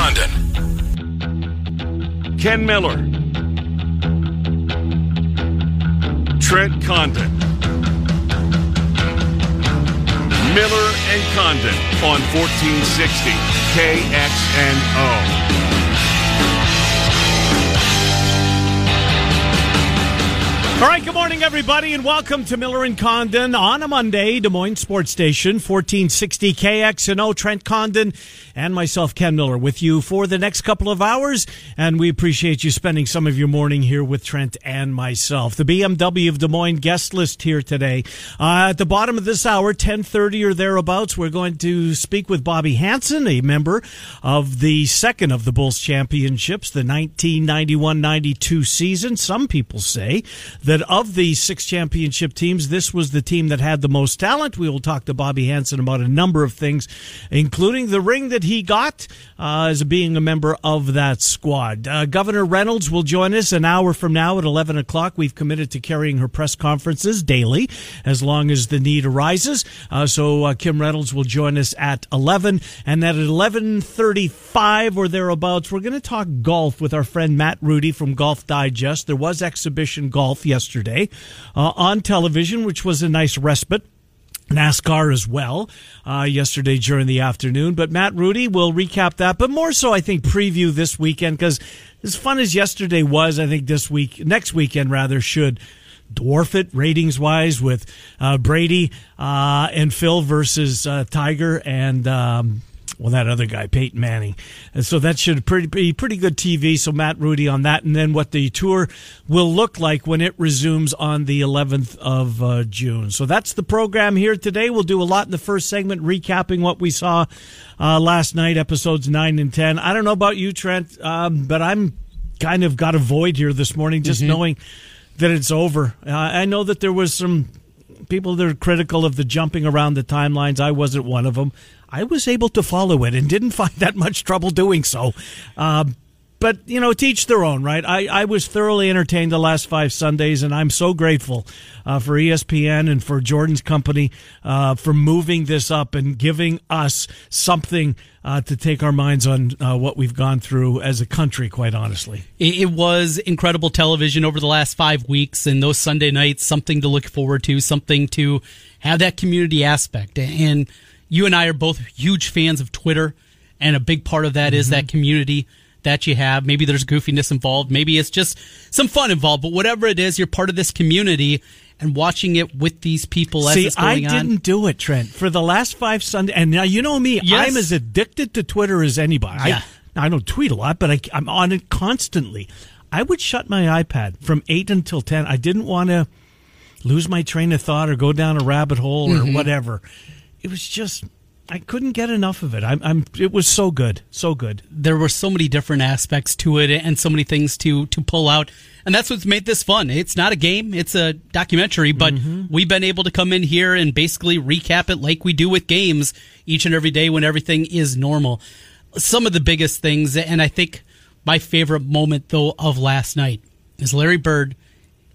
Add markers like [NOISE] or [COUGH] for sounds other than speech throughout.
Condon. Ken Miller. Trent Condon. Miller and Condon on 1460 KXNO. All right, good morning, everybody, and welcome to Miller and Condon on a Monday, Des Moines Sports Station, 1460 KXNO. Trent Condon and myself, Ken Miller, with you for the next couple of hours, and we appreciate you spending some of your morning here with Trent and myself. The BMW of Des Moines guest list here today. Uh, at the bottom of this hour, 1030 or thereabouts, we're going to speak with Bobby Hansen, a member of the second of the Bulls championships, the 1991-92 season. Some people say that of the six championship teams, this was the team that had the most talent. We will talk to Bobby Hansen about a number of things, including the ring that he got uh, as being a member of that squad. Uh, Governor Reynolds will join us an hour from now at 11 o'clock. We've committed to carrying her press conferences daily as long as the need arises. Uh, so uh, Kim Reynolds will join us at 11. And at 11.35 or thereabouts, we're going to talk golf with our friend Matt Rudy from Golf Digest. There was exhibition golf yesterday uh, on television, which was a nice respite. NASCAR as well uh, yesterday during the afternoon. But Matt Rudy will recap that, but more so, I think, preview this weekend because as fun as yesterday was, I think this week, next weekend rather, should dwarf it ratings wise with uh, Brady uh, and Phil versus uh, Tiger and. Um, well, that other guy, Peyton Manning. And so that should pretty, be pretty good TV. So Matt Rudy on that. And then what the tour will look like when it resumes on the 11th of uh, June. So that's the program here today. We'll do a lot in the first segment, recapping what we saw uh, last night, episodes 9 and 10. I don't know about you, Trent, um, but I'm kind of got a void here this morning just mm-hmm. knowing that it's over. Uh, I know that there was some people that are critical of the jumping around the timelines. I wasn't one of them. I was able to follow it and didn't [LAUGHS] find that much trouble doing so. Uh, but you know, teach their own, right? I, I was thoroughly entertained the last five Sundays, and I'm so grateful uh, for ESPN and for Jordan's company uh, for moving this up and giving us something uh, to take our minds on uh, what we've gone through as a country. Quite honestly, it was incredible television over the last five weeks, and those Sunday nights, something to look forward to, something to have that community aspect, and you and I are both huge fans of Twitter, and a big part of that mm-hmm. is that community that you have. Maybe there's goofiness involved. Maybe it's just some fun involved. But whatever it is, you're part of this community and watching it with these people See, I didn't on. do it, Trent, for the last five Sunday. And now you know me; yes. I'm as addicted to Twitter as anybody. Yeah. I, I don't tweet a lot, but I, I'm on it constantly. I would shut my iPad from eight until ten. I didn't want to lose my train of thought or go down a rabbit hole or mm-hmm. whatever it was just I couldn't get enough of it. I'm, I'm, It was so good, so good. There were so many different aspects to it, and so many things to to pull out, and that's what's made this fun. It's not a game; it's a documentary. But mm-hmm. we've been able to come in here and basically recap it like we do with games each and every day when everything is normal. Some of the biggest things, and I think my favorite moment though of last night is Larry Bird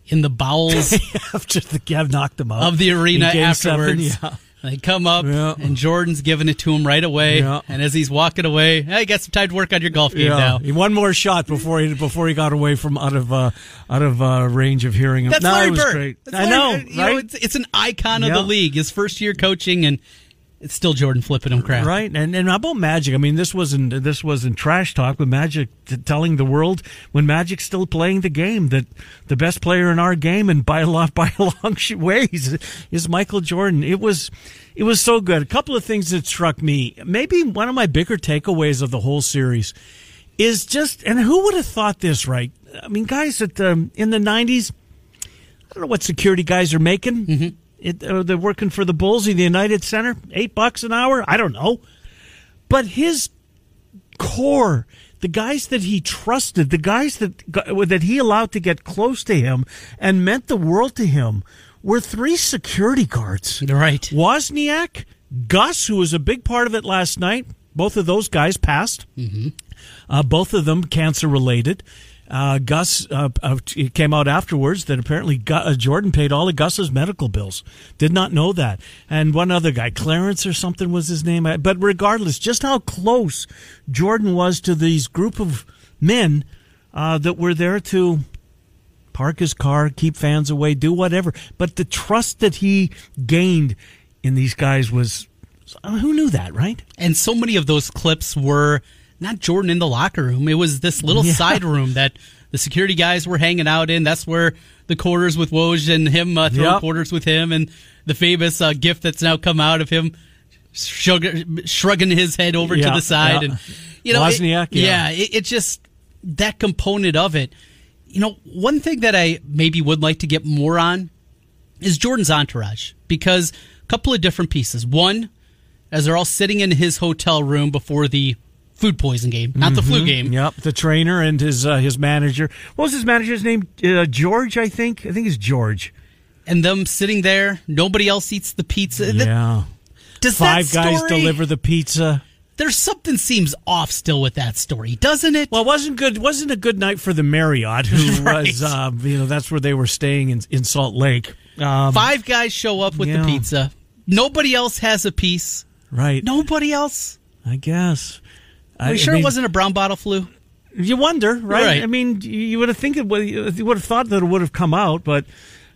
in the bowels [LAUGHS] after the Gav knocked him out of the arena afterwards. Seven, yeah they come up, yeah. and Jordan's giving it to him right away. Yeah. And as he's walking away, hey, got some time to work on your golf game yeah. now. One more shot before he before he got away from out of uh, out of uh, range of hearing him. That's no, Larry Bird. great. That's I know, Larry, right? Know, it's, it's, an icon of the league. His first year coaching, and it's still Jordan flipping him crap. Right, and and about Magic? I mean, this wasn't this wasn't trash talk, but Magic t- telling the world when Magic's still playing the game that the best player in our game and by a lot [LAUGHS] by a long way is Michael Jordan. It was it was so good. A couple of things that struck me. Maybe one of my bigger takeaways of the whole series is just, and who would have thought this, right? I mean, guys that um, in the '90s, I don't know what security guys are making. Mm-hmm. It, uh, they're working for the Bulls in the United Center, eight bucks an hour. I don't know, but his core, the guys that he trusted, the guys that that he allowed to get close to him and meant the world to him, were three security guards. Right, Wozniak, Gus, who was a big part of it last night. Both of those guys passed. Mm-hmm. Uh, both of them cancer related. Uh, Gus uh, uh, it came out afterwards that apparently uh, Jordan paid all of Gus's medical bills. Did not know that. And one other guy, Clarence or something was his name. But regardless, just how close Jordan was to these group of men uh, that were there to park his car, keep fans away, do whatever. But the trust that he gained in these guys was who knew that, right? And so many of those clips were not Jordan in the locker room. It was this little Yeah. side room that the security guys were hanging out in. That's where the quarters with Woj and him uh, throwing Yep. quarters with him, and the famous uh, gift that's now come out of him shrug- shrugging his head over to the side, yeah. and you know, it- Wozniak, yeah. yeah, it, it just that component of it. You know, one thing that I maybe would like to get more on is Jordan's entourage because a couple of different pieces. One, as they're all sitting in his hotel room before the food poison game, not the flu game. Yep, the trainer and his uh, his manager. What was his manager's name? Uh, George, I think. I think it's George. And them sitting there, nobody else eats the pizza. Yeah. Does Five that guys deliver the pizza. There's something seems off still with that story, doesn't it? Well, it wasn't good. Wasn't a good night for the Marriott, who [LAUGHS] Right. was, uh, you know, that's where they were staying in, in Salt Lake. Um, Five guys show up with yeah. the pizza. Nobody else has a piece. right. Nobody else. I guess. Are you I- sure I mean, it wasn't a brown bottle flu? You wonder, right? Right. I mean, you- would have think it would. You would have thought that it would have come out, but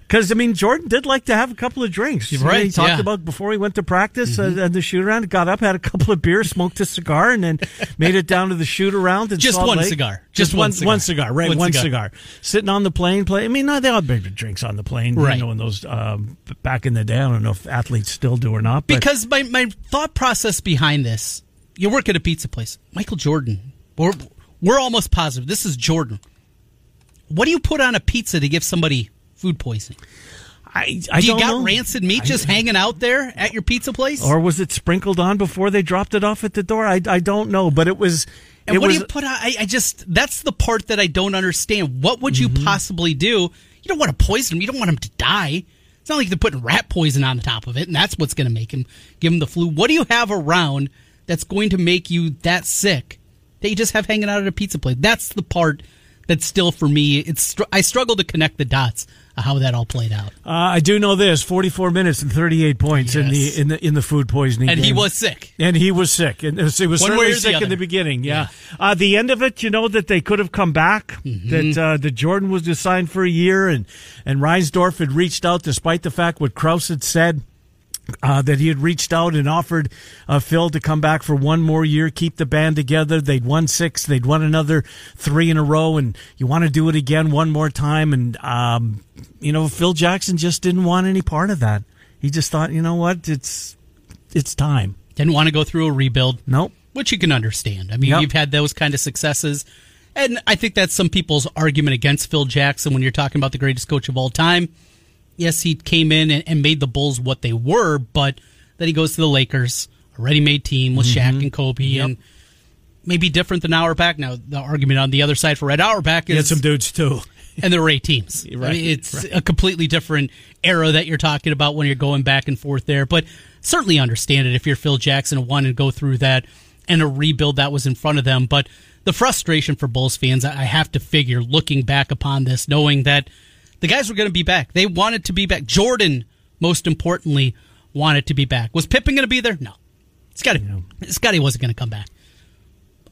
because I mean, Jordan did like to have a couple of drinks. Right, He talked yeah. Mm-hmm. about before he went to practice uh, and the shoot around. Got up, had a couple of beers, smoked a cigar, and then [LAUGHS] made it down to the shoot around. Just Salt one Lake. cigar. Just, Just one one cigar. one cigar. Right, One one, cigar. cigar. Sitting on the plane. Play. I mean, no, they all big drinks on the plane. Right. You know, in those um, back in the day. I don't know if athletes still do or not. But Because my, my thought process behind this, you work at a pizza place. Michael Jordan, we're, we're almost positive. This is Jordan. What do you put on a pizza to give somebody food poisoning? I, I Do you got know. rancid meat just hanging out there at your pizza place? or was it sprinkled on before they dropped it off at the door? I, I don't know, but it was. and it what was, do you put on? I, I just, that's the part that I don't understand. What would you Mm-hmm. possibly do? You don't want to poison him. You don't want him to die. It's not like they're putting rat poison on the top of it, and that's what's going to make him give him the flu. What do you have around that's going to make you that sick that you just have hanging out at a pizza place? That's the part that's still for me. It's str- I struggle to connect the dots of how that all played out. Uh, I do know this: forty-four minutes and thirty-eight points in the in the in the food poisoning. And he was sick. and he was sick, and it was, it was certainly or the sick in the beginning. Yeah, Uh, the end of it, you know, that they could have come back. Mm-hmm. That uh, that Jordan was assigned for a year, and and Reinsdorf had reached out, despite the fact what Krause had said. Uh, that he had reached out and offered uh, Phil to come back for one more year, keep the band together. They'd won six, they'd won another three in a row, and you want to do it again one more time. And um, you know, Phil Jackson just didn't want any part of that. He just thought, you know what, it's it's time. Didn't want to go through a rebuild. Nope. which you can understand. I mean, Yep. you've had those kind of successes. And I think that's some people's argument against Phil Jackson when you're talking about the greatest coach of all time. Yes, he came in and, and made the Bulls what they were, but then he goes to the Lakers, a ready made team with Shaq mm-hmm. and Kobe, and maybe different than Auerbach. Now, the argument on the other side for Red Auerbach He had some dudes too. [LAUGHS] and there were eight teams. [LAUGHS] I Right, mean, it's a completely different era that you're talking about when you're going back and forth there. But certainly understand it if you're Phil Jackson and want to go through that and a rebuild that was in front of them. But the frustration for Bulls fans, I I have to figure, looking back upon this, knowing that the guys were going to be back. They wanted to be back. Jordan, most importantly, wanted to be back. Was Pippen going to be there? No. Scotty, Scotty wasn't going to come back.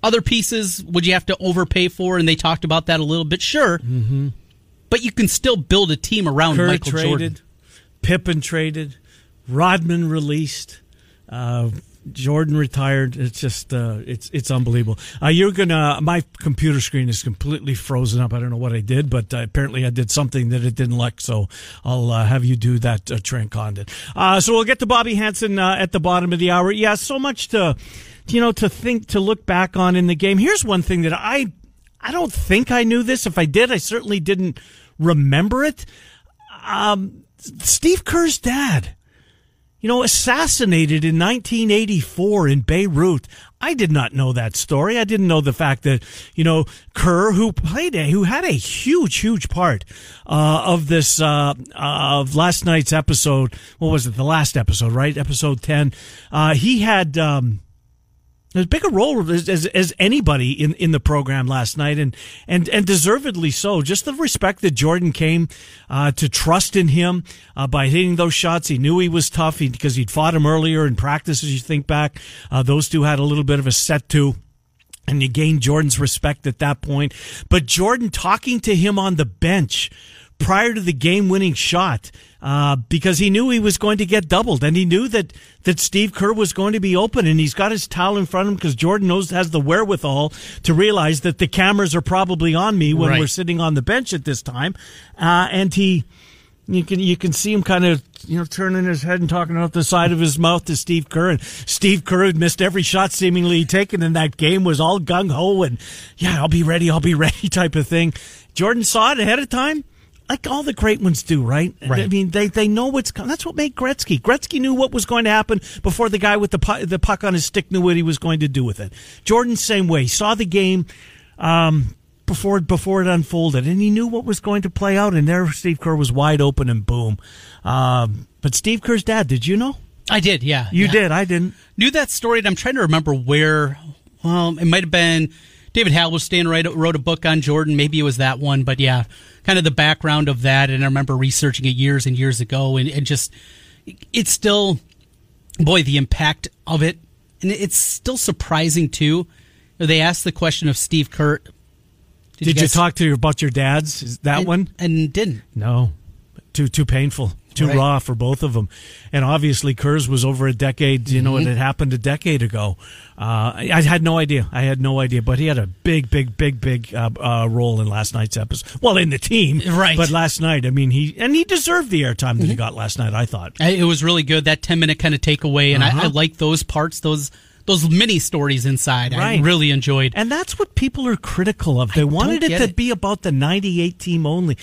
Other pieces, would you have to overpay for? And they talked about that a little bit. Sure. Mm-hmm. But you can still build a team around Kerr Michael traded, Jordan. Pippen traded, Rodman released, uh, Jordan retired. It's just uh, it's it's unbelievable. Uh, you're gonna my computer screen is completely frozen up. I don't know what I did, but uh, apparently I did something that it didn't like. So I'll uh, have you do that, uh, Trent Condon. Uh, so we'll get to Bobby Hansen uh, at the bottom of the hour. Yeah, so much to you know to think to look back on in the game. Here's one thing that I I don't think I knew this. If I did, I certainly didn't remember it. Um, Steve Kerr's dad, you know, assassinated in 1984 in Beirut. I did not know that story. I didn't know the fact that, you know, Kerr, who played a, who had a huge, huge part, uh, of this, uh, of last night's episode. What was it? The last episode, right? Episode 10. Uh, he had, um, as big a role as, as, as, anybody in, in the program last night, and, and, and deservedly so. Just the respect that Jordan came uh, to trust in him uh, by hitting those shots. He knew he was tough because he'd fought him earlier in practice. As you think back, uh, those two had a little bit of a set to and you gained Jordan's respect at that point. But Jordan talking to him on the bench prior to the game winning shot uh, because he knew he was going to get doubled and he knew that, that Steve Kerr was going to be open and he's got his towel in front of him because Jordan knows has the wherewithal to realize that the cameras are probably on me when right. we're sitting on the bench at this time. Uh, and he, you can you can see him kind of you know turning his head and talking out the side of his mouth to Steve Kerr. And Steve Kerr had missed every shot seemingly taken in that game. Was all gung ho and yeah, I'll be ready, I'll be [LAUGHS] ready type of thing. Jordan saw it ahead of time. Like all the great ones do, right? right. I mean, they, they know what's coming. That's what made Gretzky. Gretzky knew what was going to happen before the guy with the puck, the puck on his stick knew what he was going to do with it. Jordan, same way. He saw the game. Um, before before it unfolded, and he knew what was going to play out. And there, Steve Kerr was wide open, and boom. Um, but Steve Kerr's dad, did you know? I did, yeah. You yeah. did. I didn't. Knew that story, and I'm trying to remember where. Well, it might have been David Halberstam wrote, wrote a book on Jordan. Maybe it was that one, but yeah, kind of the background of that. And I remember researching it years and years ago, and, and just it's still, boy, the impact of it, and it's still surprising too. They asked the question of Steve Kerr. Did, Did you, guys, you, talk to your about your dads? Is that and, one? And didn't. No, too too painful too right. raw for both of them. And obviously, Kerr's was over a decade. You know, mm-hmm. it had happened a decade ago. Uh, I, I, had no idea. I had no idea. But he had a big, big, big, big uh, uh, role in last night's episode. Well, in the team, right? But last night, I mean, he and he deserved the airtime that mm-hmm. he got last night. I thought it was really good. That ten minute kind of takeaway, and uh-huh. I, I like those parts. Those those mini stories inside. Right. I really enjoyed. And that's what people are critical of. They I wanted it to it. be about the 98 team only.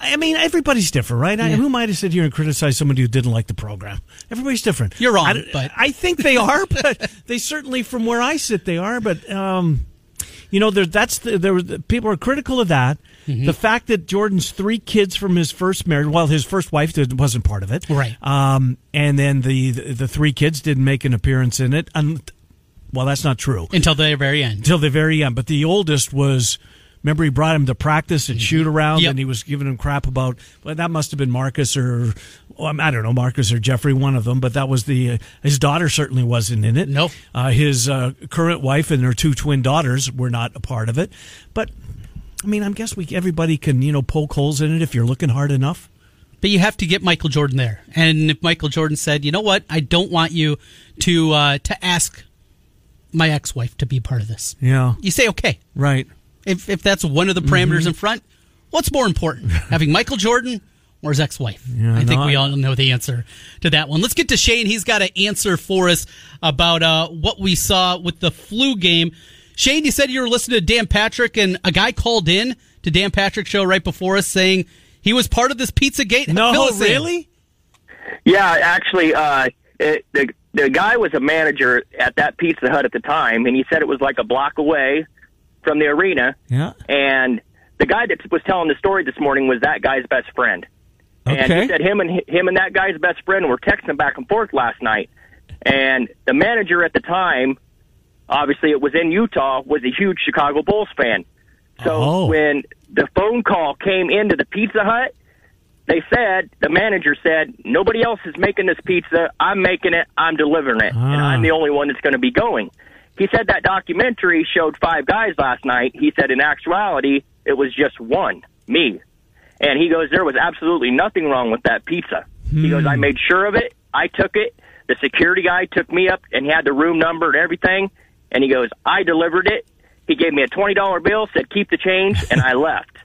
I mean, everybody's different, right? Yeah. I, who might have sit here and criticize somebody who didn't like the program? Everybody's different. You're wrong, I, but I think they are, [LAUGHS] but they certainly, from where I sit, they are. But um, you know, there, that's the, there. People are critical of that. Mm-hmm. The fact that Jordan's three kids from his first marriage, well, his first wife did, wasn't part of it, right? Um, and then the, the, the three kids didn't make an appearance in it. And well, that's not true until the very end. Until the very end, but the oldest was Remember, he brought him to practice and shoot around, yep. and he was giving him crap about. Well, that must have been Marcus or well, I don't know, Marcus or Jeffrey, one of them. But that was the uh, his daughter certainly wasn't in it. No, nope. uh, his uh, current wife and their two twin daughters were not a part of it. But I mean, I guess we everybody can you know poke holes in it if you're looking hard enough. But you have to get Michael Jordan there, and if Michael Jordan said, "You know what? I don't want you to uh, to ask my ex-wife to be part of this," yeah, you say, "Okay, right." if if that's one of the parameters mm-hmm. in front, what's more important, [LAUGHS] having Michael Jordan or his ex-wife? Yeah, I think no, we all know the answer to that one. Let's get to Shane. He's got an answer for us about uh, what we saw with the flu game. Shane, you said you were listening to Dan Patrick, and a guy called in to Dan Patrick's show right before us saying he was part of this Pizza Gate. No, really? Yeah, actually, uh, it, the the guy was a manager at that Pizza Hut at the time, and he said it was like a block away from the arena. Yeah. And the guy that was telling the story this morning was that guy's best friend. Okay. And he said him and him and that guy's best friend were texting back and forth last night. And the manager at the time, obviously it was in Utah, was a huge Chicago Bulls fan. So oh. when the phone call came into the Pizza Hut, they said the manager said nobody else is making this pizza. I'm making it. I'm delivering it, ah. and I'm the only one that's going to be going. He said that documentary showed five guys last night. He said in actuality, it was just one, me. And he goes, there was absolutely nothing wrong with that pizza. Hmm. He goes, I made sure of it. I took it. The security guy took me up and he had the room number and everything. And he goes, I delivered it. He gave me a $20 bill, said, keep the change, and I [LAUGHS] left.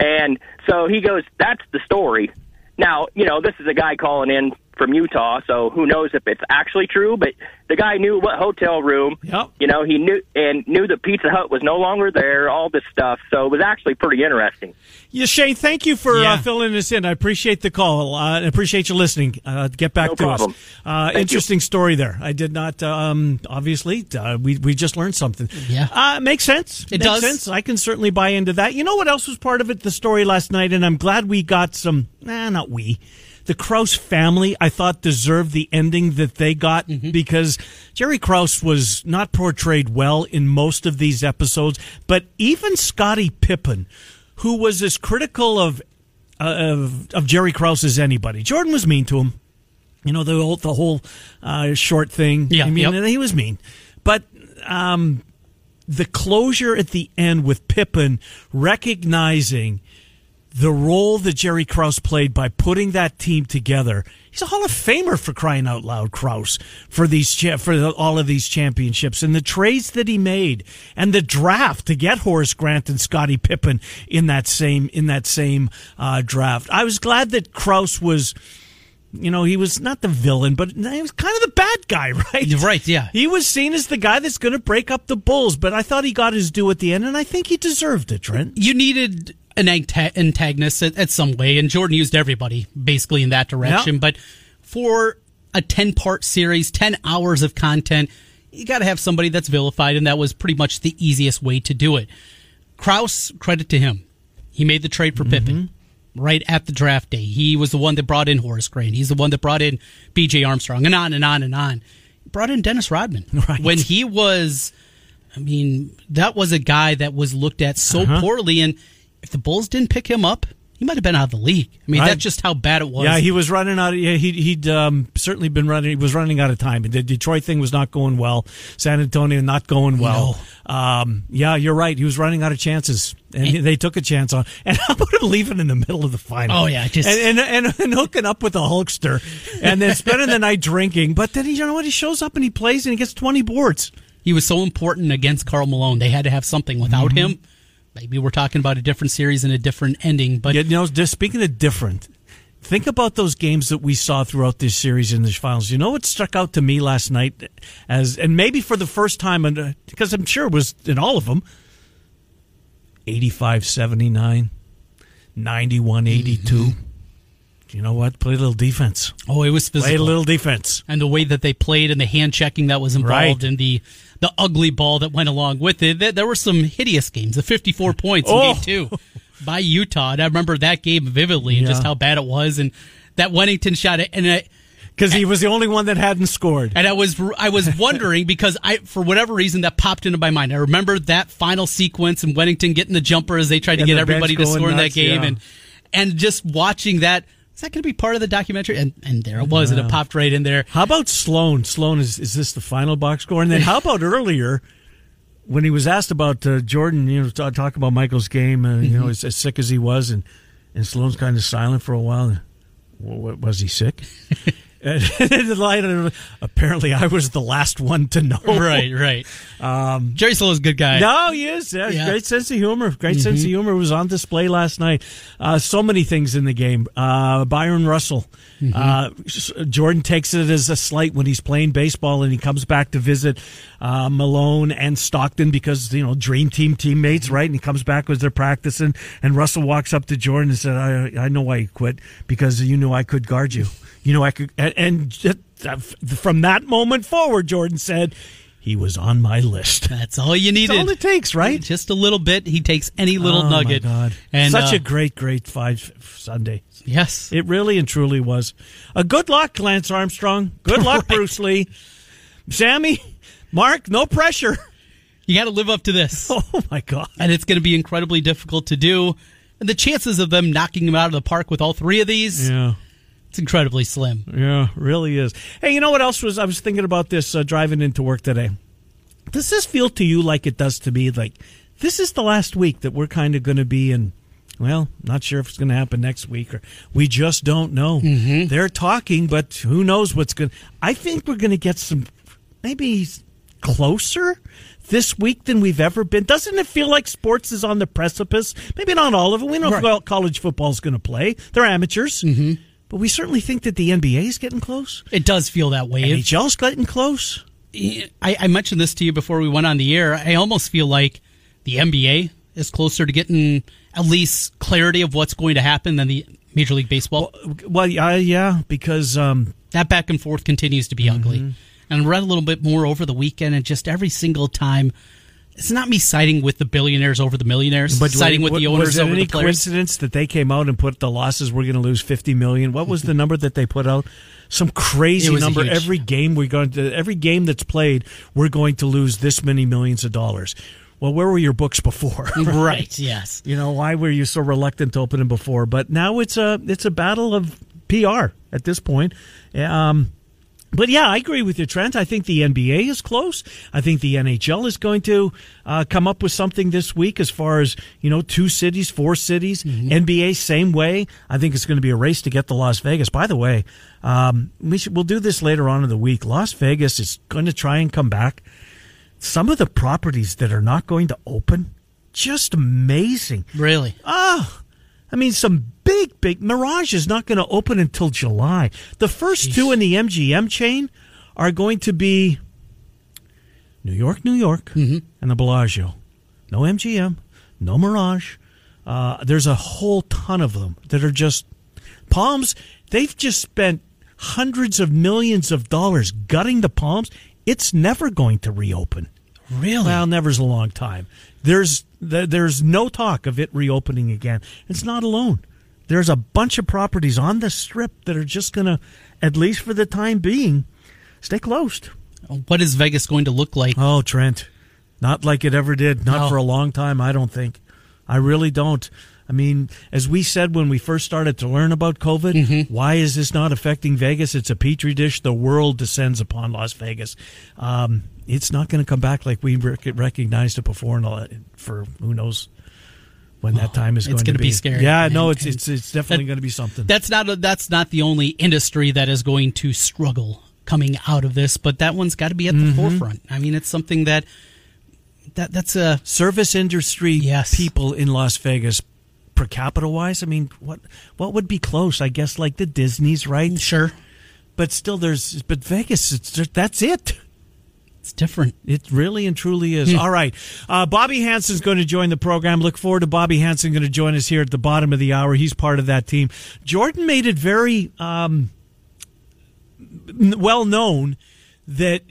And so he goes, that's the story. Now, you know, this is a guy calling in from Utah, so who knows if it's actually true, but the guy knew what hotel room. Yep. You know, he knew and knew the Pizza Hut was no longer there, all this stuff. So it was actually pretty interesting. Yeah, Shane, thank you for yeah. uh, filling us in. I appreciate the call. Uh, I appreciate you listening. Uh, get back no to problem. us. Uh, interesting you. story there. I did not, um, obviously, uh, we, we just learned something. Yeah. Uh, makes sense. It makes does. sense. I can certainly buy into that. You know what else was part of it? The story last night, and I'm glad we got some, nah, not we the Krause family, I thought, deserved the ending that they got because Jerry Krause was not portrayed well in most of these episodes. But even Scottie Pippen, who was as critical of uh, of, of Jerry Krause as anybody, Jordan was mean to him. You know the whole the whole uh, short thing. Yeah, I mean yep. he was mean, but um, the closure at the end with Pippen recognizing the role that Jerry Krause played by putting that team together. He's a Hall of Famer for crying out loud, Krause, for these cha- for the, all of these championships and the trades that he made and the draft to get Horace Grant and Scottie Pippen in that same in that same uh, draft. I was glad that Krause was. You know, he was not the villain, but he was kind of the bad guy, [LAUGHS] right? Right, yeah. He was seen as the guy that's going to break up the Bulls, but I thought he got his due at the end, and I think he deserved it, Trent. You needed an anta- antagonist at, at some way, and Jordan used everybody basically in that direction. Yeah. But for a 10 part series, 10 hours of content, you got to have somebody that's vilified, and that was pretty much the easiest way to do it. Krause, credit to him. He made the trade for mm-hmm. Pippen right at the draft day. He was the one that brought in Horace Grant. He's the one that brought in B.J. Armstrong, and on and on and on. He brought in Dennis Rodman [LAUGHS] Right. when he was. I mean, that was a guy that was looked at so uh-huh. poorly, and if the Bulls didn't pick him up, he might have been out of the league. I mean, Right. that's just how bad it was. Yeah, he was running out. Of, yeah, he, he'd um, certainly been running. He was running out of time. The Detroit thing was not going well. San Antonio not going well. Um, yeah, you're right. He was running out of chances, and they took a chance on. And [LAUGHS] how about him leaving in the middle of the final? Oh, yeah, just- and, and and and hooking up with a Hulkster, and then spending the night drinking. But then he, you know what? He shows up and he plays and he gets 20 boards. he was so important against Karl Malone. They had to have something. Without him, maybe we're talking about a different series and a different ending. But You know, just speaking of different, think about those games that we saw throughout this series in the finals. You know what struck out to me last night, as and maybe for the first time, and uh, because I'm sure it was in all of them, 85-79, 91-82. You know what? Play a little defense. oh, it was physical. Play a little defense. and the way that they played and the hand checking that was involved Right. and the the ugly ball that went along with it. There, there were some hideous games. The 54 points in Oh. game two by Utah. And I remember that game vividly and just how bad it was. And that Wennington shot it. And I, Because he was the only one that hadn't scored. and I was I was [LAUGHS] wondering because I for whatever reason that popped into my mind. I remember that final sequence and Wennington getting the jumper as they tried to And get everybody to score in that game yeah. and and just watching that. Is that going to be part of the documentary? And and there it was, and it popped right in there. How about Sloan? Sloan is is this the final box score? And then how about earlier when he was asked about uh, Jordan? You know, talk, talk about Michael's game. Uh, You know, as, as sick as he was, and and Sloan's kind of silent for a while. Well, what, was he sick? [LAUGHS] and in [LAUGHS] the light apparently, I was the last one to know. Right, right. Um, Jerry Sloan is a good guy. No, he is. Yeah, Yeah. Great sense of humor. Great sense of humor was on display last night. Uh, so many things in the game. Uh, Bryon Russell. Uh, Jordan takes it as a slight when he's playing baseball and he comes back to visit uh, Malone and Stockton because, you know, dream team teammates, right? And he comes back as they're practicing. And Russell walks up to Jordan and said, I, I know why you quit because you knew I could guard you. You know, I could. And, just, uh, from that moment forward, Jordan said, he was on my list. That's all you needed. That's all it takes, right? Just a little bit. He takes any little Oh, nugget. My God. And Such uh, a great, great five Sunday. yes. It really and truly was. A good luck, Lance Armstrong. Good [LAUGHS] luck, Right. Bruce Lee. Sammy, Mark, no pressure. You got to live up to this, [LAUGHS] Oh my God. and it's going to be incredibly difficult to do. And the chances of them knocking him out of the park with all three of these, Yeah. It's incredibly slim. Yeah, really is. Hey, you know what else was? I was thinking about this uh, driving into work today. Does this feel to you like it does to me? Like this is the last week that we're kind of going to be in. Well, not sure if it's going to happen next week, or we just don't know. They're talking, but who knows what's going? to I think we're going to get some, maybe closer this week than we've ever been. Doesn't it feel like sports is on the precipice? Maybe not all of it. We know Right. college football is going to play. They're amateurs. Mm-hmm. But we certainly think that the NBA is getting close. It does feel that way. NHL's getting close. I, I mentioned this to you before we went on the air. I almost feel like the NBA is closer to getting at least clarity of what's going to happen than the Major League Baseball. Well, yeah, yeah, because um, that back and forth continues to be ugly. And I read a little bit more over the weekend, and just every single time, it's not me siding with the billionaires over the millionaires, but siding with what- the was owners it over any the players. coincidence that they came out and put the losses we're going to lose 50 million what was the number that they put out some crazy number huge. every game we're going to every game that's played we're going to lose this many millions of dollars well where were your books before [LAUGHS] right? Yes. you know why were you so reluctant to open them before but now it's a it's a battle of pr at this point um but yeah, I agree with you, Trent. I think the NBA is close. I think the NHL is going to uh, come up with something this week as far as, you know, two cities, four cities. NBA, same way. I think it's going to be a race to get to Las Vegas. By the way, um, we should, we'll do this later on in the week. Las Vegas is going to try and come back. Some of the properties that are not going to open, just amazing. Really? Oh, I mean, some big, big. Mirage is not going to open until July. The first two in the MGM chain are going to be New York, New York, and the Bellagio. No MGM, no Mirage. Uh, there's a whole ton of them that are just Palms. They've just spent hundreds of millions of dollars gutting the Palms. It's never going to reopen. Really? Well, never's a long time. There's there's no talk of it reopening again. It's not alone. There's a bunch of properties on the strip that are just going to, at least for the time being, stay closed. what is Vegas going to look like? Oh, Trent, not like it ever did. Not No. for a long time. I don't think. I really don't. I mean, as we said when we first started to learn about COVID, Mm-hmm. why is this not affecting Vegas? It's a petri dish. The world descends upon Las Vegas. Um, it's not going to come back like we rec- recognized it before, and for who knows when that time is it's going to be. be scary. Yeah, no, it's it's it's definitely that- going to be something. That's not a, that's not the only industry that is going to struggle coming out of this, but that one's got to be at the Mm-hmm. forefront. I mean, it's something that that that's a service industry Yes. people in Las Vegas per capita wise. I mean, what what would be close? I guess like the Disney's, right? sure But still, there's but Vegas. It's just, that's it. it's different. It really and truly is. All right. Uh, Bobby Hansen's going to join the program. Look forward to Bobby Hansen going to join us here at the bottom of the hour. He's part of that team. Jordan made it very um, well known that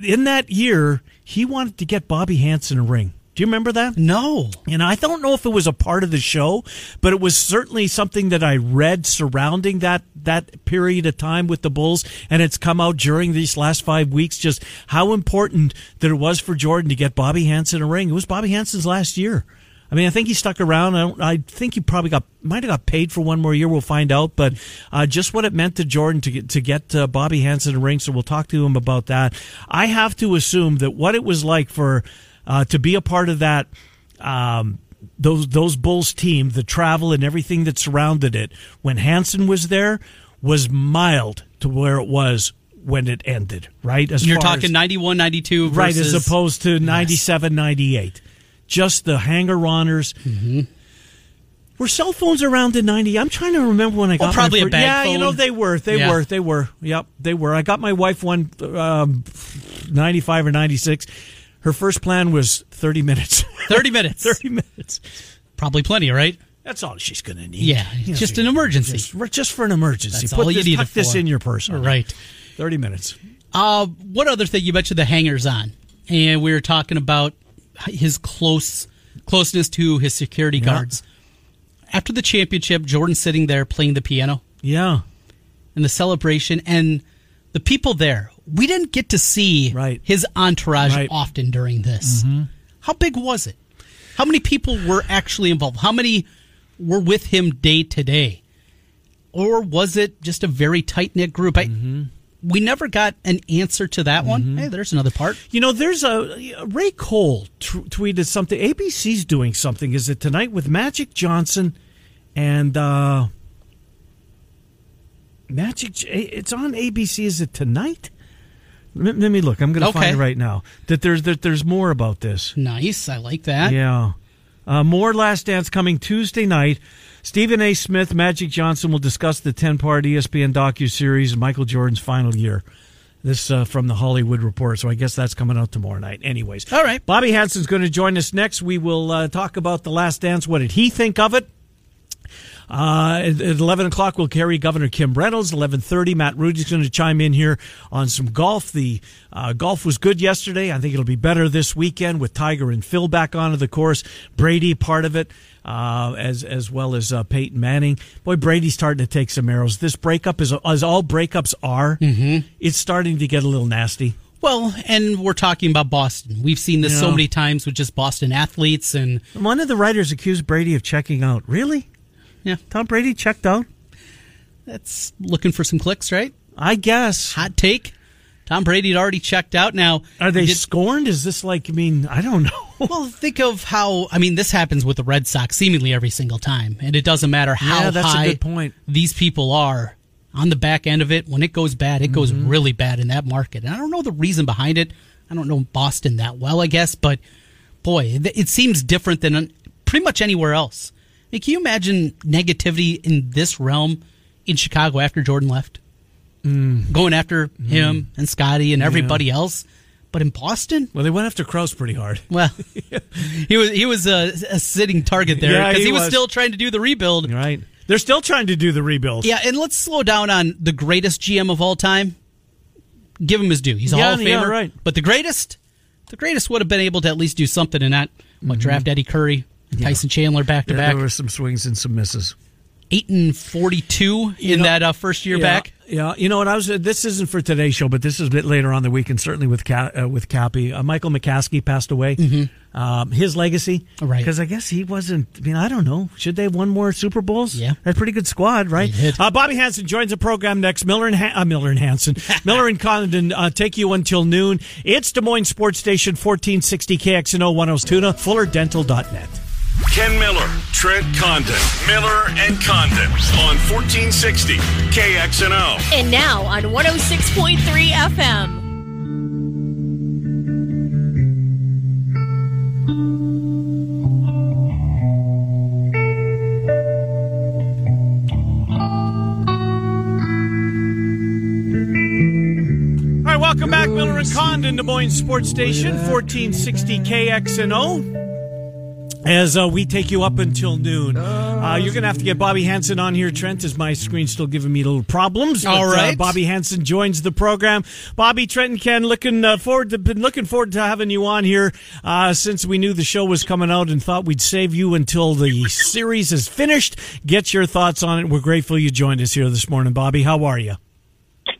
in that year he wanted to get Bobby Hansen a ring. Do you remember that? No, And I don't know if it was a part of the show, but it was certainly something that I read surrounding that that period of time with the Bulls, and it's come out during these last five weeks. Just how important that it was for Jordan to get Bobby Hansen a ring. It was Bobby Hansen's last year. I mean, I think he stuck around. I, don't, I think he probably got might have got paid for one more year. We'll find out. But uh, just what it meant to Jordan to get to get uh, Bobby Hansen a ring. So we'll talk to him about that. I have to assume that what it was like for uh, to be a part of that. Um, those those Bulls team, the travel and everything that surrounded it, when Hansen was there, was mild to where it was when it ended. Right, as you're talking as, 91, 92 right as opposed to 97, 98. Just the hanger-oners. Mm-hmm. Were cell phones around in ninety? I'm trying to remember when I got probably my a bag Yeah, you know they were, they Yeah. were, they were. Yep, they were. I got my wife one, um, ninety five or ninety six. Her first plan was thirty minutes. [LAUGHS] 30 minutes. [LAUGHS] thirty minutes. Probably plenty, right? That's all she's going to need. Yeah, You know, just she- an emergency. Just, just for an emergency. That's Put all you this, need tuck it this in your purse. honey. Right. Thirty minutes. Uh, what other thing you mentioned the hangers on, and we were talking about his close closeness to his security guards. After the championship, Jordan sitting there playing the piano Yeah. and the celebration, and the people there. We didn't get to see Right. his entourage Right. often during this. Mm-hmm. How big was it? How many people were actually involved? How many were with him day to day? Or was it just a very tight knit group? I, mm-hmm. we never got an answer to that one. Mm-hmm. Hey, there's another part. You know, there's a Ray Cole t- tweeted something. ABC's doing something. Is it tonight with Magic Johnson and uh, Magic? It's on ABC. Is it tonight? Let me look. I'm going to Okay. find it right now. That there's that there's more about this. Nice. I like that. Yeah. Uh, more Last Dance coming Tuesday night. Stephen A. Smith, Magic Johnson will discuss the 10 part ESPN docu-series, Michael Jordan's final year. This uh, from the Hollywood Report, so I guess that's coming out tomorrow night. Anyways, All right. Bobby Hansen's going to join us next. We will uh, talk about the Last Dance. What did he think of it? Uh, at, at 11 o'clock, we'll carry Governor Kim Reynolds. 11.30, Matt Rudy's going to chime in here on some golf. The uh, golf was good yesterday. I think it'll be better this weekend with Tiger and Phil back onto the course. Brady part of it. Uh, as as well as uh, Peyton Manning. Boy, Brady's starting to take some arrows. This breakup is as all breakups are. Mm-hmm. It's starting to get a little nasty. Well, and we're talking about Boston. We've seen this Yeah. so many times with just Boston athletes, and One of the writers accused Brady of checking out. Really? Yeah, Tom Brady checked out? that's looking for some clicks, right? I guess. Hot take. Tom Brady had already checked out. Now, Are they did- scorned? Is this like? I mean, I don't know. [LAUGHS] well, think of how. I mean, this happens with the Red Sox seemingly every single time, and it doesn't matter how Yeah, that's a high good point. these people are on the back end of it. When it goes bad, it goes Mm-hmm. really bad in that market. And I don't know the reason behind it. I don't know Boston that well, I guess, but boy, it, it seems different than pretty much anywhere else. Mean, can you imagine negativity in this realm in Chicago after Jordan left? Mm. Going after him and Scotty and everybody else. But in Boston, well, they went after Krause pretty hard. well, [LAUGHS] [LAUGHS] he was he was a, a sitting target there Yeah, because he he, was. was. still trying to do the rebuild. Right? They're still trying to do the rebuild. Yeah, and let's slow down on the greatest GM of all time. Give him his due. He's a Yeah, Hall of yeah, Famer. right. But the greatest, the greatest would have been able to at least do something and not what draft Eddie Curry, and Tyson Chandler back to Mm-hmm. Back, there were some swings and some misses. eight and forty-two in know- that uh, first year yeah, back. Yeah, you know what? I was. This isn't for today's show, but this is a bit later on the week, and certainly with Ca- uh, with Cappy. Uh, Michael McCaskey passed away. Um, his legacy, Mm-hmm. Right. Because I guess he wasn't. I mean, I don't know. Should they have won more Super Bowls? Yeah. that's a pretty good squad, right? Uh, Bobby Hansen joins the program next. Miller and ha- uh, Miller and Hansen, [LAUGHS] Miller and Condon uh, take you until noon. It's Des Moines Sports Station, fourteen sixty KXNO one oh Tuna, FullerDental.net. Ken Miller, Trent Condon, Miller and Condon on 1460 KXNO. And now on 106.3 FM. All right, welcome back, Miller and Condon, Des Moines Sports Station, 1460 KXNO. As uh, we take you up until noon, uh, you're going to have to get Bobby Hansen on here, Trent, as my screen's still giving me little problems. All But, uh. Bobby Hansen joins the program. Bobby, Trent, and Ken, looking uh, forward to been looking forward to having you on here uh, since we knew the show was coming out and thought we'd save you until the series is finished. Get your thoughts on it. We're grateful you joined us here this morning, Bobby. How are you?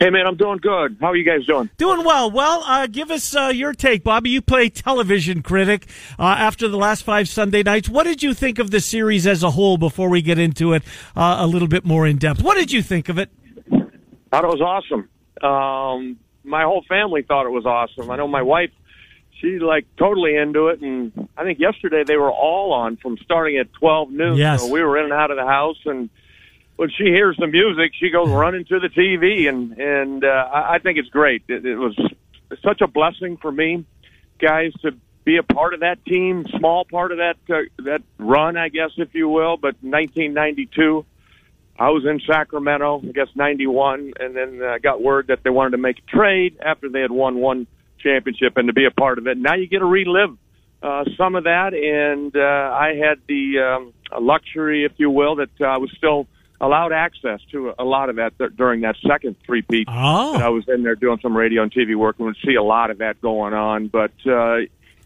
Hey man, I'm doing good. How are you guys doing? Doing well. Well, uh, give us uh, your take, Bobby. You play television critic uh, after the last five Sunday nights. What did you think of the series as a whole before we get into it uh, a little bit more in depth? What did you think of it? Thought it was awesome. Um, my whole family thought it was awesome. I know my wife, she's like totally into it, and I think yesterday they were all on from starting at 12 noon. Yes. So we were in and out of the house, and when she hears the music, she goes running to the TV, and and uh, I, think it's great. It, it was such a blessing for me, guys, to be a part of that team, small part of that uh, that run, I guess, if you will. But 1992. I was in Sacramento, I guess '91, and then I got word that they wanted to make a trade after they had won one championship and to be a part of it. Now you get to relive uh, some of that, and uh, I had the um, luxury, if you will, that I was still allowed access to a lot of that th- during that second three-peat Oh. that I was in there doing some radio and TV work and would see a lot of that going on. But uh,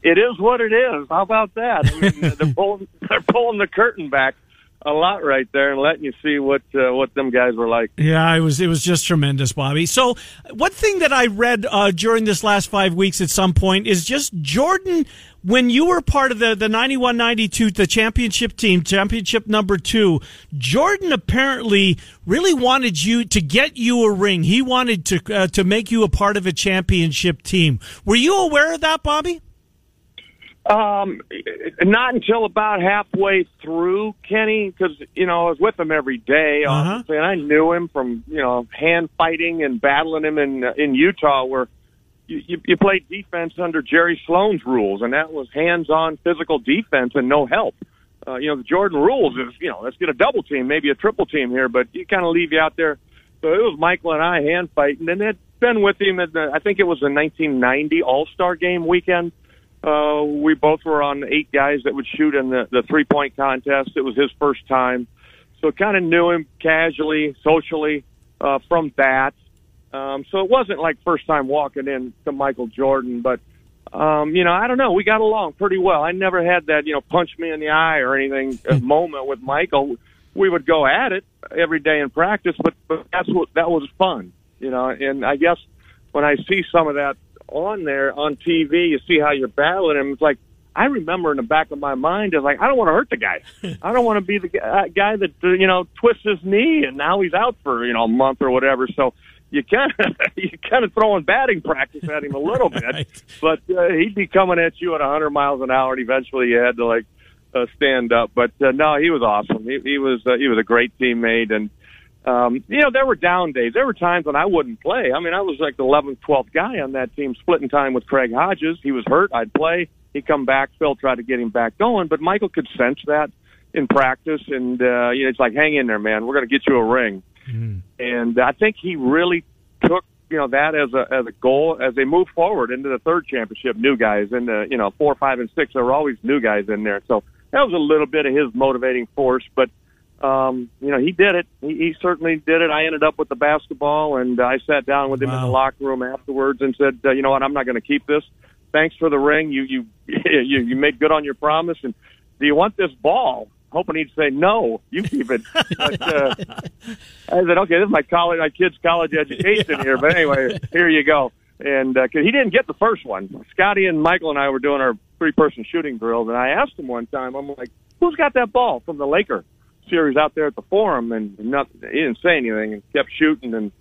it is what it is. How about that? I mean, [LAUGHS] they're pulling they're pulling the curtain back a lot right there and letting you see what uh, what them guys were like. Yeah, it was it was just tremendous, Bobby. So, one thing that I read uh, during this last five weeks at some point is just Jordan. When you were part of the the 91-92, the championship team, championship number two, Jordan apparently really wanted you to get you a ring. He wanted to uh, to make you a part of a championship team. Were you aware of that, Bobby? Um, not until about halfway through, Kenny, because you know I was with him every day, Uh-huh. obviously, and I knew him from you know hand fighting and battling him in uh, in Utah, where you, you, you played defense under Jerry Sloan's rules, and that was hands-on physical defense and no help. Uh, you know, the Jordan rules is you know let's get a double team, maybe a triple team here, but you kind of leave you out there. So it was Michael and I hand fighting, and had been with him at the, I think it was the 1990 All Star Game weekend. Uh, we both were on eight guys that would shoot in the, the three point contest. It was his first time. so kind of knew him casually, socially uh, from that. Um, so it wasn't like first time walking in to Michael Jordan, but um, you know, I don't know. We got along pretty well. I never had that, you know, punch me in the eye or anything uh, moment with Michael. We would go at it every day in practice, but, but that's what that was fun, you know. And I guess when I see some of that on there on TV, you see how you're battling him. It's like I remember in the back of my mind is like I don't want to hurt the guy. [LAUGHS] I don't want to be the guy, guy that uh, you know twists his knee and now he's out for you know a month or whatever. So you kind of [LAUGHS] you kind of throwing batting practice at him a little [LAUGHS] bit, Right. but uh, he'd be coming at you at 100 miles an hour, and eventually you had to like uh, stand up. But uh, no, he was awesome. He, he was uh, he was a great teammate, and um, you know there were down days. There were times when I wouldn't play. I mean, I was like the 11th, 12th guy on that team, splitting time with Craig Hodges. He was hurt. I'd play. He'd come back. Phil tried to get him back going, but Michael could sense that in practice, and uh, you know it's like, hang in there, man. We're going to get you a ring. And I think he really took you know that as a as a goal as they move forward into the third championship. New guys in the you know four, five, and six. There were always new guys in there, so that was a little bit of his motivating force. But um, you know he did it. He, he certainly did it. I ended up with the basketball, and I sat down with him in the locker room afterwards and said, uh, you know what, I'm not going to keep this. Thanks for the ring. You you [LAUGHS] you you made good on your promise. And do you want this ball? Hoping he'd say no. You keep it. [LAUGHS] But, uh, I said, okay, this is my college, my kid's college education here. But anyway, [LAUGHS] here you go. And uh 'cause he didn't get the first one. Scottie and Michael and I were doing our three-person shooting drills, and I asked him one time, I'm like, "Who's got that ball from the Laker series out there at the Forum?" And nothing. He didn't say anything and kept shooting. And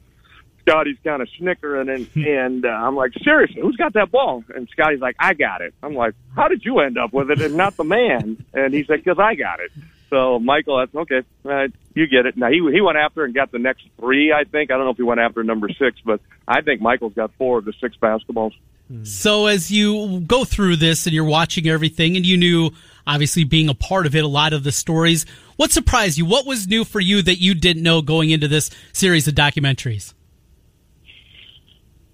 Scottie's kind of snickering, and and uh, I'm like, "Seriously, who's got that ball?" And Scottie's like, "I got it." I'm like, "How did you end up with it and not the man?" And he said, "Because I got it." So Michael, that's okay. Uh, you get it. Now he he went after and got the next three. I think I don't know if he went after number six, but I think Michael's got four of the six basketballs. So as you go through this and you're watching everything and you knew obviously being a part of it, a lot of the stories, what surprised you? What was new for you that you didn't know going into this series of documentaries?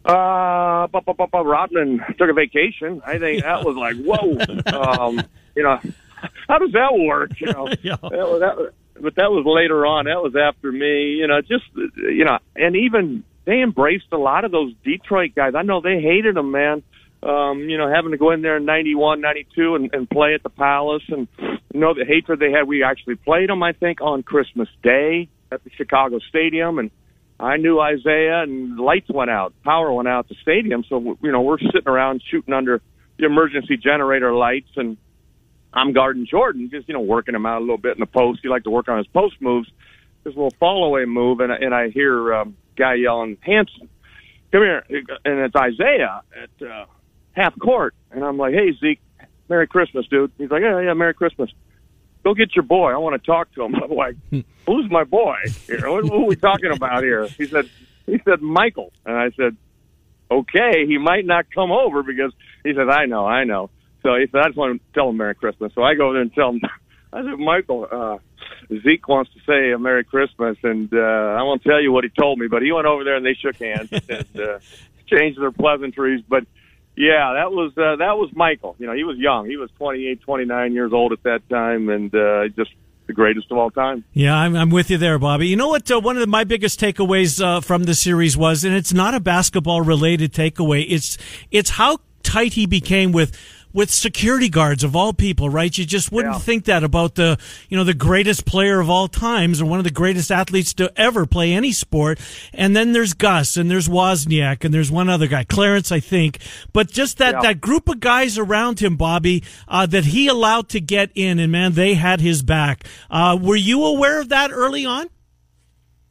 Uh, bu- bu- bu- bu- Rodman took a vacation. I think that was like, whoa. [LAUGHS] Um, you know, how does that work? You know, [LAUGHS] Yeah. that, was- that, but that was later on. That was after me. You know, just you know, and even they embraced a lot of those Detroit guys. I know they hated them, man. Um, you know, having to go in there in '91, '92, and, and play at the Palace, and you know the hatred they had. We actually played them, I think, on Christmas Day at the Chicago Stadium, and I knew Isiah, and lights went out, power went out at the stadium. So you know we're sitting around shooting under the emergency generator lights, and I'm guarding Jordan, just you know working him out a little bit in the post. He liked to work on his post moves, his little fall away move, and and I hear um, guy yelling, "Hansen, come here!" And it's Isiah at uh, half court, and I'm like, "Hey Zeke, Merry Christmas, dude." He's like, "Yeah, yeah, Merry Christmas." Go get your boy. I want to talk to him. [LAUGHS] I'm like, who's my boy? What, are we talking about here? He said, he said Michael, and I said, okay, he might not come over because he said, I know, I know. So he said, I just want to tell him Merry Christmas. So I go over there and tell him, [LAUGHS] I said, Michael, uh, Zeke wants to say a Merry Christmas, and uh, I won't tell you what he told me, but he went over there and they shook hands and uh, [LAUGHS] changed their pleasantries. But yeah, that was uh, that was Michael. You know, he was young. He was 28, 29 years old at that time, and uh, just the greatest of all time. Yeah, I'm, I'm with you there, Bobby. You know what? Uh, one of the, my biggest takeaways uh, from the series was, and it's not a basketball related takeaway. It's it's how tight he became with with security guards of all people. Right? You just wouldn't Yeah. think that about the you know the greatest player of all times or one of the greatest athletes to ever play any sport. And then there's Gus and there's Wozniak and there's one other guy, Clarence, I think. But just that Yeah. that group of guys around him, Bobby, uh, that he allowed to get in, and man, they had his back. Uh, were you aware of that early on?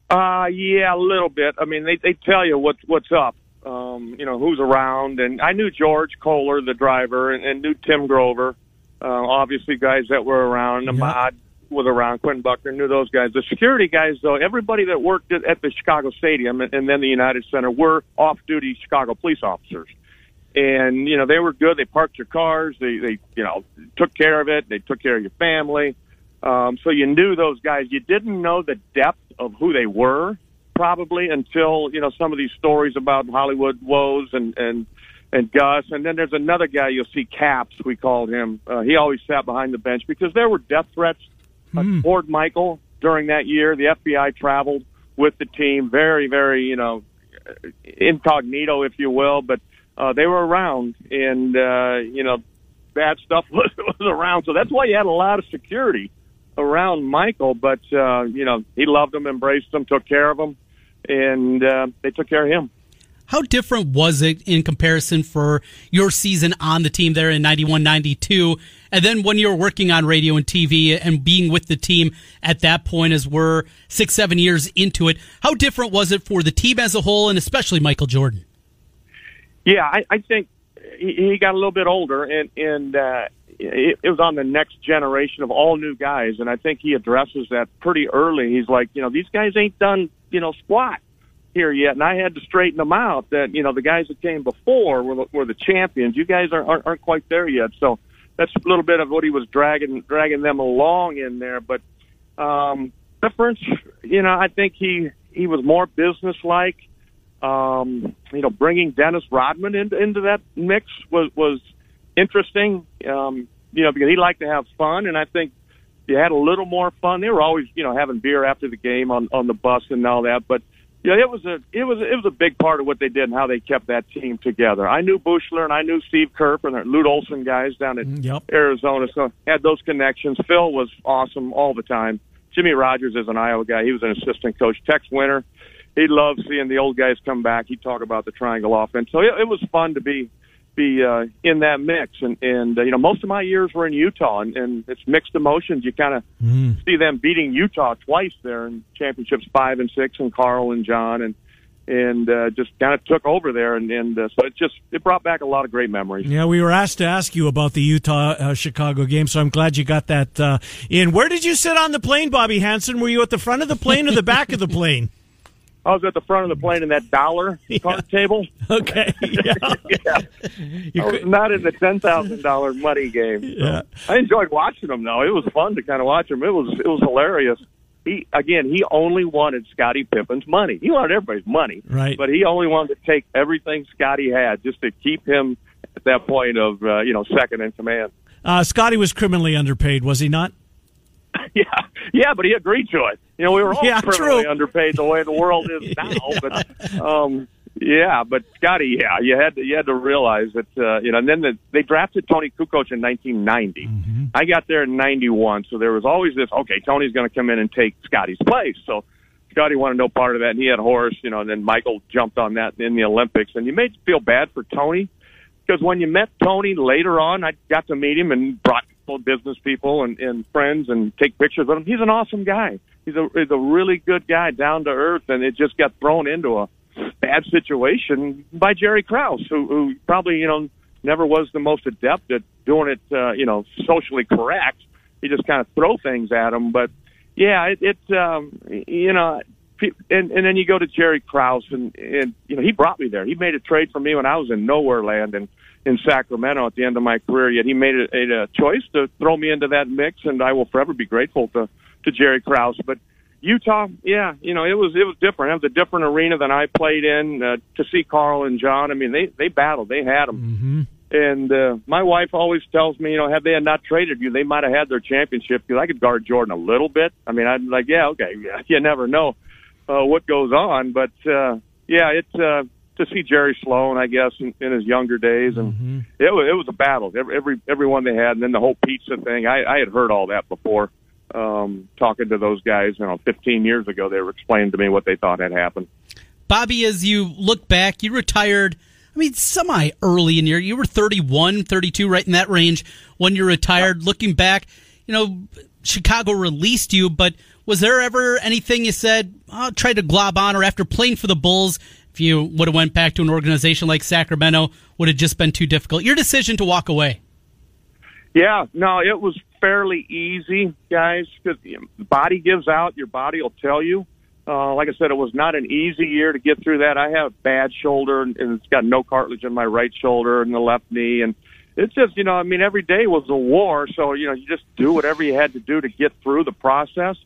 Uh, yeah, a little bit. I mean, they they tell you what's what's up. Um, you know who's around, and I knew George Koehler, the driver, and, and knew Tim Grover. Uh, obviously, guys that were around. Ahmad was around. Quentin Buckner knew those guys. The security guys, though, everybody that worked at, at the Chicago Stadium and, and then the United Center were off-duty Chicago police officers. And you know they were good. They parked your cars. They they you know took care of it. They took care of your family. Um, so you knew those guys. You didn't know the depth of who they were probably until you know some of these stories about Hollywood woes and and and Gus. And then there's another guy you'll see, Caps. We called him. Uh, he always sat behind the bench because there were death threats uh, toward Michael during that year. The FBI traveled with the team, very, very, you know, incognito, if you will, but uh, they were around, and uh, you know, bad stuff [LAUGHS] was, was around. So that's why you had a lot of security around Michael. But uh, you know, he loved him, embraced him, took care of them, and uh, they took care of him. How different was it in comparison for your season on the team there in 91 92? And then when you were working on radio and TV and being with the team at that point, as we're six, seven years into it, how different was it for the team as a whole and especially Michael Jordan? Yeah, I, I think he, he got a little bit older, and and uh, it, it was on the next generation of all new guys, and I think he addresses that pretty early. He's like, you know, these guys ain't done, you know, squat here yet, and I had to straighten them out. That you know, the guys that came before were the, were the champions. You guys aren't, aren't aren't quite there yet, so that's a little bit of what he was dragging dragging them along in there. But um, difference, you know, I think he he was more businesslike. Um, you know, bringing Dennis Rodman into into that mix was was interesting. Um, you know, because he liked to have fun, and I think you had a little more fun. They were always, you know, having beer after the game on on the bus and all that. But yeah, it was a it was it was a big part of what they did and how they kept that team together. I knew Buechler and I knew Steve Kerr and the Lute Olson guys down at Yep. Arizona, so had those connections. Phil was awesome all the time. Jimmy Rodgers is an Iowa guy. He was an assistant coach. Tex Winter, he loved seeing the old guys come back. He'd talk about the triangle offense. So it, it was fun to be be uh, in that mix. And and uh, you know, most of my years were in Utah, and, and it's mixed emotions. You kind of see them beating Utah twice there in championships five and six, and Karl and John, and and uh, just kind of took over there. And, and uh, so it just it brought back a lot of great memories. Yeah, we were asked to ask you about the Utah uh, Chicago game, so I'm glad you got that uh, in. Where did you sit on the plane, Bobby Hansen? Were you at the front of the plane or the back of the plane? [LAUGHS] I was at the front of the plane in that dollar [LAUGHS] card table. Okay, yeah. [LAUGHS] yeah. You I was could- not in the ten thousand dollar money game. So Yeah. I enjoyed watching them though. It was fun to kind of watch them. It was it was hilarious. He again, he only wanted Scottie Pippen's money. He wanted everybody's money, Right. But he only wanted to take everything Scottie had just to keep him at that point of uh, you know second in command. Uh, Scottie was criminally underpaid, was he not? [LAUGHS] Yeah, yeah, but he agreed to it. You know, we were all Yeah, criminally true. underpaid the way the world is [LAUGHS] now. But um, yeah, but Scottie, yeah, you had to you had to realize that uh, you know. And then the, they drafted Toni Kukoc in 1990. Mm-hmm. I got there in '91, so there was always this. Okay, Toni's going to come in and take Scottie's place. So Scottie wanted no part of that, and he had Horace, you know. And then Michael jumped on that in the Olympics, and you made feel bad for Toni because when you met Toni later on, I got to meet him and brought business people and, and friends and take pictures with him. He's an awesome guy. He's a he's a really good guy, down to earth, and it just got thrown into a bad situation by Jerry Krause, who, who probably you know never was the most adept at doing it, uh, you know, socially correct. He just kind of throw things at him, but yeah, it, it um, you know, and and then you go to Jerry Krause, and and you know he brought me there. He made a trade for me when I was in nowhere land and in Sacramento at the end of my career. Yet he made a, a choice to throw me into that mix, and I will forever be grateful to to Jerry Krause. But Utah, yeah, you know, it was it was different. It was a different arena than I played in. Uh, to see Karl and John, I mean, they they battled, they had them. Mm-hmm. And uh, my wife always tells me, you know, had they had not traded you, they might have had their championship because I could guard Jordan a little bit. I mean, I'm like, yeah, okay, yeah, [LAUGHS] you never know uh, what goes on, but uh, yeah, it's uh, to see Jerry Sloan, I guess, in, in his younger days, and it was it was a battle. Every every everyone they had, and then the whole pizza thing. I, I had heard all that before. Um, talking to those guys, you know, 15 years ago, they were explaining to me what they thought had happened. Bobby, as you look back, you retired, I mean, semi early in your, you were 31, 32, right in that range when you retired. Looking back, you know, Chicago released you, but was there ever anything you said, I'll try to glob on, or after playing for the Bulls, if you would have went back to an organization like Sacramento, would have just been too difficult? Your decision to walk away. Yeah, no, it was fairly easy, guys, because the body gives out. Your body will tell you. Uh, like I said, it was not an easy year to get through that. I have a bad shoulder, and it's got no cartilage in my right shoulder and the left knee, and it's just, you know, I mean, every day was a war. So, you know, you just do whatever you had to do to get through the process.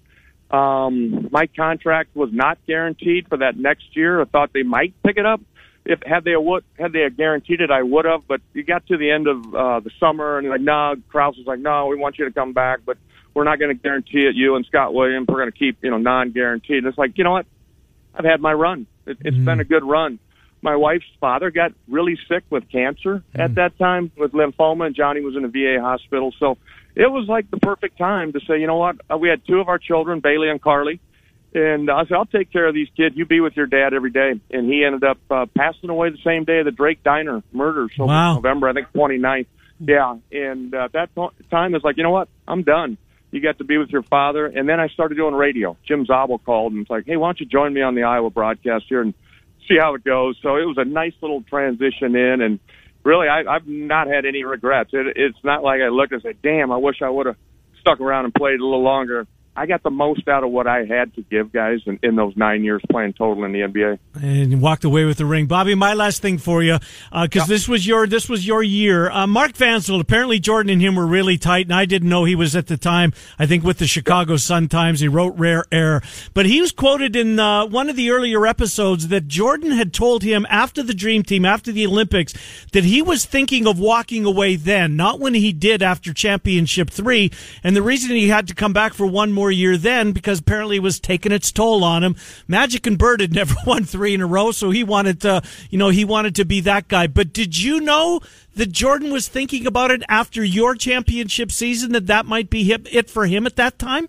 Um, my contract was not guaranteed for that next year. I thought they might pick it up if had they would had they guaranteed it, I would have. But you got to the end of uh, the summer, and like, no, Krause was like, no, we want you to come back, but we're not going to guarantee it. You and Scott Williams, we're going to keep you know non-guaranteed. And it's like, you know what? I've had my run. It, it's mm-hmm. been a good run. My wife's father got really sick with cancer mm-hmm. at that time with lymphoma, and Johnny was in a VA hospital. So it was like the perfect time to say, you know what? Uh, we had two of our children, Bailey and Carly and I said, I'll take care of these kids. You be with your dad every day. And he ended up uh, passing away the same day of the Drake Diner murder. So wow. November, I think, 29th. Yeah. And uh, that time is like, you know what? I'm done. You got to be with your father. And then I started doing radio. Jim Zabel called and was like, hey, why don't you join me on the Iowa broadcast here and see how it goes? So it was a nice little transition in. And really, I, I've not had any regrets. It, it's not like I looked and said, damn, I wish I would have stuck around and played a little longer. I got the most out of what I had to give guys in, in those nine years playing total in the NBA. And walked away with the ring, Bobby. My last thing for you, because uh, this was your this was your year. Uh, Mark Vancil. Apparently, Jordan and him were really tight, and I didn't know he was at the time. I think with the Chicago Sun Times, he wrote rare air. But he was quoted in uh, one of the earlier episodes that Jordan had told him after the Dream Team, after the Olympics, that he was thinking of walking away then, not when he did after Championship three. And the reason he had to come back for one more year then because apparently it was taking its toll on him. Magic and Bird had [LAUGHS] never won three in a row, so he wanted to, you know, he wanted to be that guy. But did you know that Jordan was thinking about it after your championship season that that might be it for him at that time?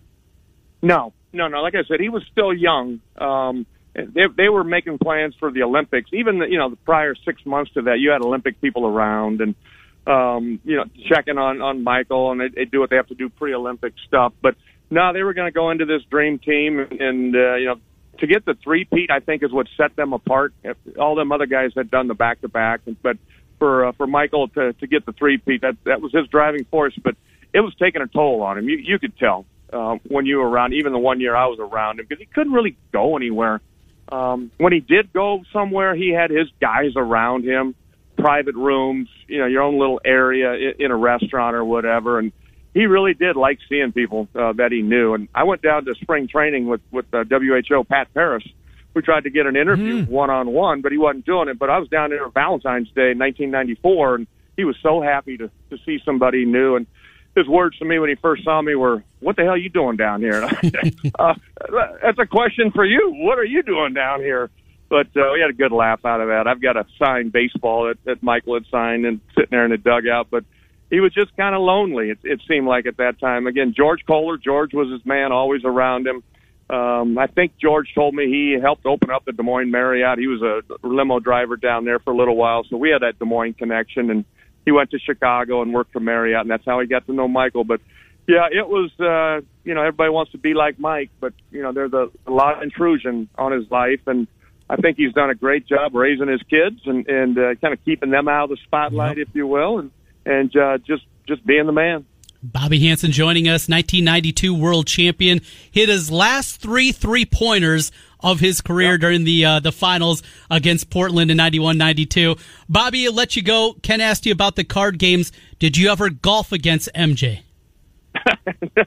No, no, no. Like I said, he was still young. Um, they, they were making plans for the Olympics. Even the, you know the prior six months to that, you had Olympic people around and um, you know checking on on Michael, and they, they do what they have to do pre-Olympic stuff. But no, they were going to go into this dream team, and uh, you know, to get the three peat, I think is what set them apart. All them other guys had done the back to back, but for uh, for Michael to to get the three peat, that that was his driving force. But it was taking a toll on him. You you could tell uh, when you were around, even the one year I was around him, because he couldn't really go anywhere. Um, when he did go somewhere, he had his guys around him, private rooms, you know, your own little area in, in a restaurant or whatever, and he really did like seeing people uh, that he knew. And I went down to spring training with with uh, WHO Pat Paris. We tried to get an interview one on one, but he wasn't doing it. But I was down there on Valentine's Day, 1994, and he was so happy to to see somebody new. And his words to me when he first saw me were, "What the hell are you doing down here?" [LAUGHS] uh, that's a question for you. What are you doing down here? But uh, we had a good laugh out of that. I've got a signed baseball that, that Michael had signed and sitting there in the dugout, but he was just kind of lonely. It, it seemed like at that time. Again, George Koehler, George was his man, always around him. Um, I think George told me he helped open up the Des Moines Marriott. He was a limo driver down there for a little while, so we had that Des Moines connection. And he went to Chicago and worked for Marriott, and that's how he got to know Michael. But yeah, it was. uh, You know, everybody wants to be like Mike, but you know, there's a, a lot of intrusion on his life, and I think he's done a great job raising his kids and and uh, kind of keeping them out of the spotlight, yep. if you will. And and uh, just just being the man. Bobby Hansen joining us, 1992 world champion, hit his last three three pointers of his career yep. during the uh, the finals against Portland in 91-92. Bobby, I'll let you go. Ken asked you about the card games. Did you ever golf against MJ? [LAUGHS]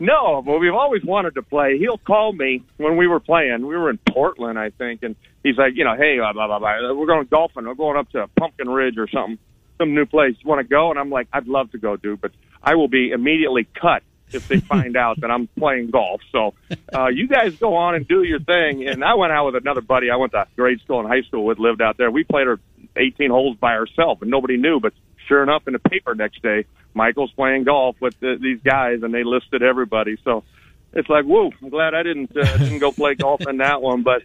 no, but we've always wanted to play. He'll call me when we were playing. We were in Portland, I think, and he's like, you know, hey, blah, blah, blah, we're going golfing. We're going up to Pumpkin Ridge or something some new place. You want to go? And I'm like, I'd love to go, dude, but I will be immediately cut if they find [LAUGHS] out that I'm playing golf. So uh, you guys go on and do your thing. And I went out with another buddy I went to grade school and high school with, lived out there. We played our 18 holes by ourselves, and nobody knew. But sure enough, in the paper next day, Michael's playing golf with the, these guys, and they listed everybody. So it's like, whoa! I'm glad I didn't uh, didn't go play golf in that one. But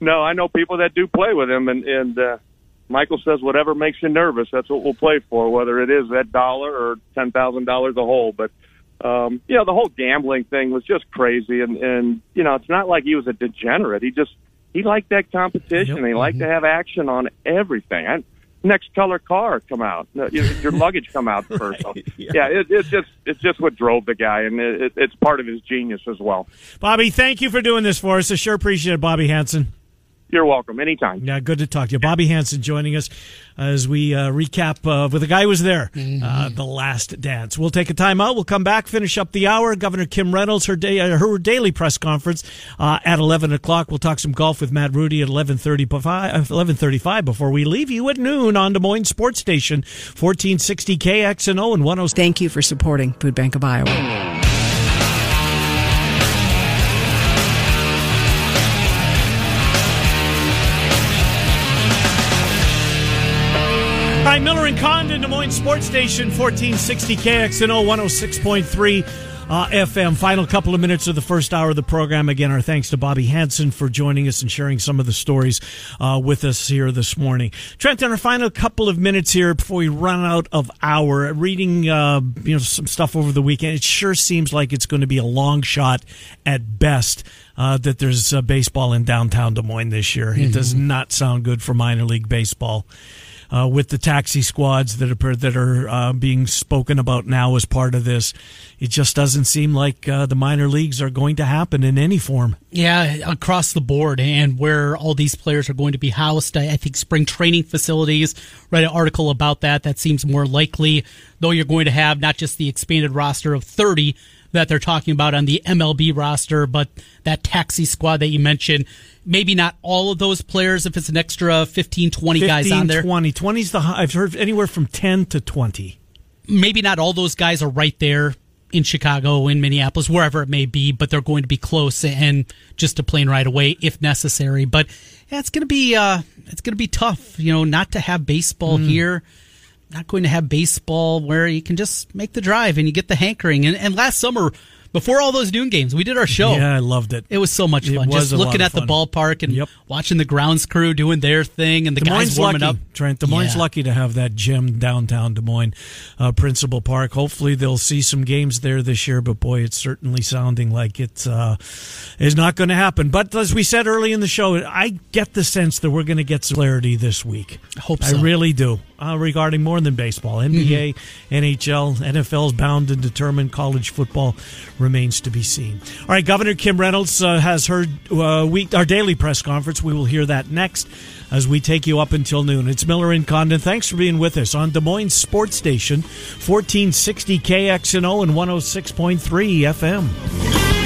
no, I know people that do play with him, and and uh, Michael says whatever makes you nervous, that's what we'll play for, whether it is that dollar or ten thousand dollars a hole. But um, you know, the whole gambling thing was just crazy, and and you know, it's not like he was a degenerate. He just he liked that competition. Yep. He liked to have action on everything. I, next color car come out, your, your [LAUGHS] luggage come out first. right. yeah, yeah it, it's just it's just what drove the guy, and it, it, it's part of his genius as well. Bobby, thank you for doing this for us. I sure appreciate it, Bobby Hansen. You're welcome. Anytime. Yeah, good to talk to you. Bobby Hansen joining us as we uh, recap uh, with the guy who was there, uh, the last dance. We'll take a time out. We'll come back, finish up the hour. Governor Kim Reynolds, her day, uh, her daily press conference uh, at eleven o'clock. We'll talk some golf with Matt Rudy at eleven thirty eleven thirty five before we leave you at noon on Des Moines Sports Station, fourteen sixty KXNO and one oh. Thank you for supporting Food Bank of Iowa. Condon, Des Moines Sports Station, 1460 KXNO 106.3 uh, FM. Final couple of minutes of the first hour of the program. Again, our thanks to Bobby Hansen for joining us and sharing some of the stories uh, with us here this morning. Trent, in our final couple of minutes here before we run out of hour, reading uh, you know some stuff over the weekend, it sure seems like it's going to be a long shot at best. Uh, that there's uh, baseball in downtown Des Moines this year. It does not sound good for minor league baseball uh, with the taxi squads that are that are uh, being spoken about now as part of this. It just doesn't seem like uh, the minor leagues are going to happen in any form. Yeah, across the board, and where all these players are going to be housed. I, I think spring training facilities. Read an article about that. That seems more likely, though. You're going to have not just the expanded roster of 30 that they're talking about on the MLB roster, but that taxi squad that you mentioned. Maybe not all of those players if it's an extra 15, 20 guys on there. 20. 20's the high. I've heard anywhere from 10 to 20. maybe not all those guys are right there in Chicago, in Minneapolis, wherever it may be, but they're going to be close and just a plane right away if necessary. But yeah, it's going to be uh, it's going to be tough, you know, not to have baseball Hmm. here. Not going to have baseball where you can just make the drive and you get the hankering. And, and last summer, before all those noon games, we did our show. Yeah, I loved it. It was so much fun. Just looking at the ballpark and Yep. watching the grounds crew doing their thing and the Des Moines guys warming lucky, up. Trent. Des Moines Yeah. lucky to have that gym downtown Des Moines, uh, Principal Park. Hopefully, they'll see some games there this year. But boy, it's certainly sounding like it uh, is not going to happen. But as we said early in the show, I get the sense that we're going to get some clarity this week. I hope I really do. Uh, regarding more than baseball, NBA, Mm-hmm. NHL, NFL is bound and determined. College football remains to be seen. All right, Governor Kim Reynolds uh, has heard uh, week our daily press conference. We will hear that next as we take you up until noon. It's Miller and Condon. Thanks for being with us on Des Moines Sports Station, 1460 KXNO and 106.3 FM.